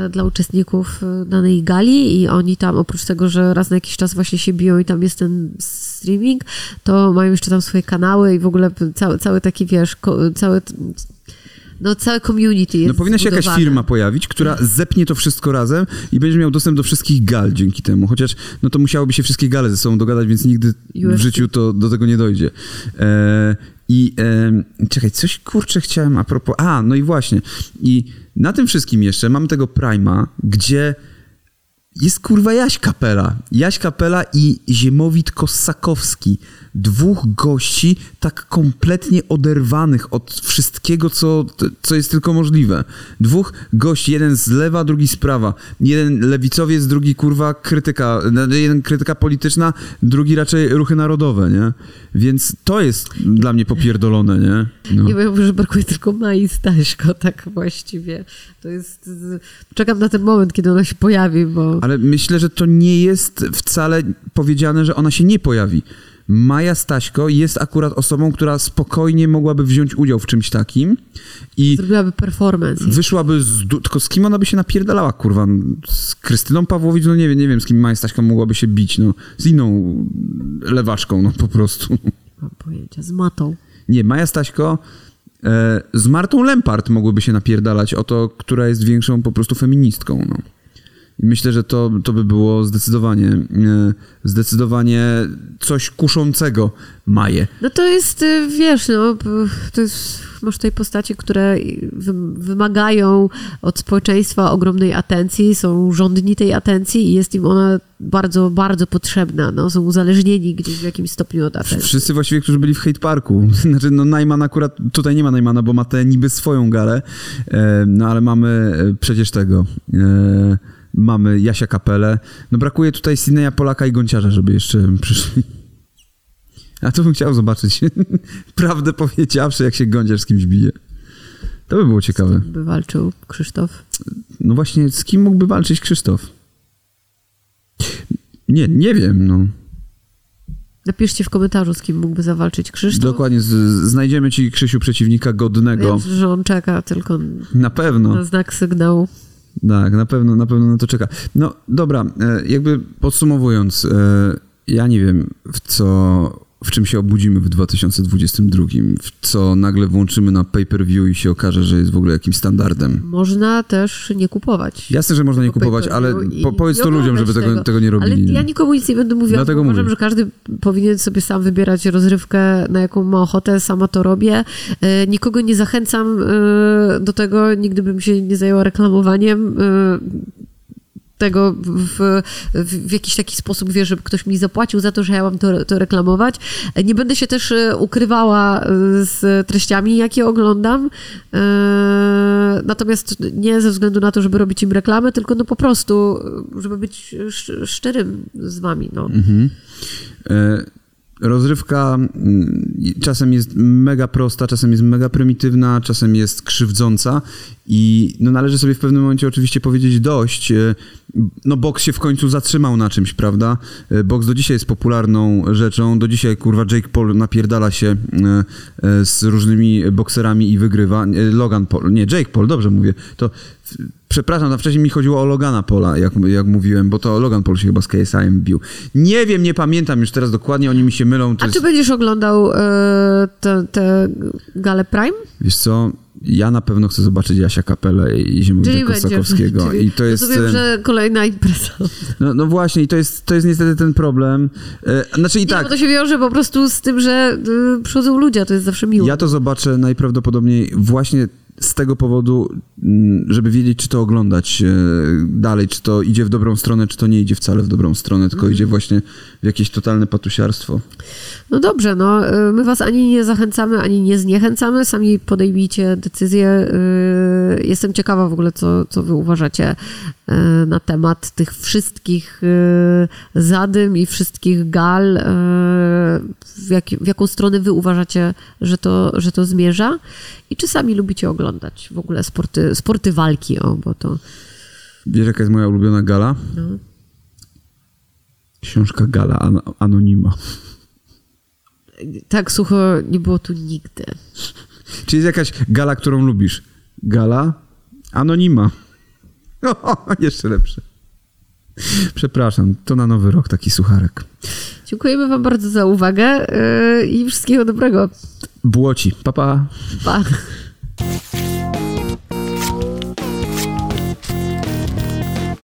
dla uczestników danej gali i oni tam oprócz tego, że raz na jakiś czas właśnie się biją i tam jest ten streaming, to mają jeszcze tam swoje kanały i w ogóle cały, cały taki, wiesz, cały, no całe community jest No powinna się jakaś zbudowane. firma pojawić, która zepnie to wszystko razem i będziesz miał dostęp do wszystkich gal dzięki temu. Chociaż no to musiałoby się wszystkie gale ze sobą dogadać, więc nigdy w UFC. życiu to do tego nie dojdzie. E, I e, czekaj, coś kurczę chciałem a propos. A, no i właśnie. I na tym wszystkim jeszcze mamy tego Prima, gdzie jest kurwa Jaś Kapela. Jaś Kapela i Ziemowit Kossakowski. Dwóch gości tak kompletnie oderwanych od wszystkiego, co, co jest tylko możliwe. Dwóch gości, jeden z lewa, drugi z prawa. Jeden lewicowiec, drugi kurwa krytyka. Jeden krytyka polityczna, drugi raczej ruchy narodowe, nie? Więc to jest dla mnie popierdolone, nie? No. Nie wiem, że brakuje tylko Mai Staśko, tak właściwie. To jest... Czekam na ten moment, kiedy ona się pojawi, bo... Ale myślę, że to nie jest wcale powiedziane, że ona się nie pojawi. Maja Staśko jest akurat osobą, która spokojnie mogłaby wziąć udział w czymś takim i Zrobiłaby performance. wyszłaby z... du- Tylko z kim ona by się napierdalała, kurwa? Z Krystyną Pawłowicz? No nie wiem, nie wiem, z kim Maja Staśko mogłaby się bić, no. Z inną lewaczką, no po prostu. Mam pojęcia, z matą. Nie, Maja Staśko e, z Martą Lempart mogłyby się napierdalać o to, która jest większą po prostu feministką, no. I myślę, że to, to by było zdecydowanie, e, zdecydowanie coś kuszącego Maję. No to jest, y, wiesz, no, to jest, masz tutaj postacie, które wy- wymagają od społeczeństwa ogromnej atencji, są żądni tej atencji i jest im ona bardzo, bardzo potrzebna. No, są uzależnieni gdzieś w jakimś stopniu od atencji. Wszyscy właściwie, którzy byli w Hate Parku. (laughs) Znaczy, no Najman akurat, tutaj nie ma Najmana, bo ma tę niby swoją galę, e, no ale mamy e, przecież tego, e, mamy Jasia Kapelę. No brakuje tutaj Sineja Polaka i Gonciarza, żeby jeszcze przyszli. A to bym chciał zobaczyć, (laughs) prawdę powiedziawszy, jak się Gonciarz z kimś bije. To by było ciekawe. By walczył Krzysztof. No właśnie, z kim mógłby walczyć Krzysztof? Nie, nie wiem, no. Napiszcie w komentarzu, z kim mógłby zawalczyć Krzysztof. Dokładnie, z, znajdziemy ci, Krzysiu, przeciwnika godnego. Wiem, że on czeka tylko Na pewno. na znak sygnału. Tak, na pewno, na pewno na to czeka. No dobra, e, jakby podsumowując, e, ja nie wiem, w co, w czym się obudzimy w 2022, w co nagle włączymy na pay-per-view i się okaże, że jest w ogóle jakimś standardem. Można też nie kupować. Jasne, że można nie kupować, ale po, powiedz to ludziom, żeby tego, tego nie robili. Ale ja nikomu nic nie będę mówiła, Dlatego uważam, mówię. że każdy powinien sobie sam wybierać rozrywkę, na jaką ma ochotę, sama to robię. E, Nikogo nie zachęcam e, do tego, nigdy bym się nie zajęła reklamowaniem e, tego w, w, w jakiś taki sposób, wiesz, żeby ktoś mi zapłacił za to, że ja mam to, to reklamować. Nie będę się też e, ukrywała e, z treściami, jakie oglądam. E, Natomiast nie ze względu na to, żeby robić im reklamę, tylko no po prostu, żeby być sz- szczerym z wami. No. Mhm. E, rozrywka mm, czasem jest mega prosta, czasem jest mega prymitywna, czasem jest krzywdząca i no należy sobie w pewnym momencie oczywiście powiedzieć dość. E, No boks się w końcu zatrzymał na czymś, prawda? E, Boks do dzisiaj jest popularną rzeczą. Do dzisiaj, kurwa, Jake Paul napierdala się e, z różnymi bokserami i wygrywa. Logan Paul, nie, Jake Paul, dobrze mówię. To Przepraszam, na wcześniej mi chodziło o Logana Pola, jak, jak mówiłem, bo to Logan Paul się chyba z KSI-em bił. Nie wiem, nie pamiętam już teraz dokładnie, oni mi się mylą. A jest, czy będziesz oglądał e, te, te gale Prime? Wiesz co, ja na pewno chcę zobaczyć Jasia Kapelę i będziesz. Kosakowskiego. Czyli I to jest... Rozumiem, że kolejna impreza. No, no właśnie, i to jest, to jest niestety ten problem. E, Znaczy i Nie, tak, bo to się wiąże po prostu z tym, że y, przychodzą ludzie, a to jest zawsze miło. ja to zobaczę najprawdopodobniej właśnie z tego powodu, mm, żeby wiedzieć, czy to oglądać e, dalej, czy to idzie w dobrą stronę, czy to nie idzie wcale w dobrą stronę, tylko Mhm. idzie właśnie w jakieś totalne patusiarstwo. No dobrze, no y, my was ani nie zachęcamy, ani nie zniechęcamy, sami podejmijcie decyzję. Y, Jestem ciekawa w ogóle, co, co wy uważacie na temat tych wszystkich zadym i wszystkich gal. W, jak, w jaką stronę wy uważacie, że to, że to zmierza? I czy sami lubicie oglądać w ogóle sporty, sporty walki? O, bo to... Wiesz, jaka jest moja ulubiona gala? No. Książka Gala an- Anonima. Tak sucho nie było tu nigdy. Czy jest jakaś gala, którą lubisz? Gala Anonima. (laughs) O, jeszcze lepsze. Przepraszam, to na nowy rok taki sucharek. Dziękujemy wam bardzo za uwagę y, i wszystkiego dobrego. Błoci. Pa, pa. Pa. Thank you.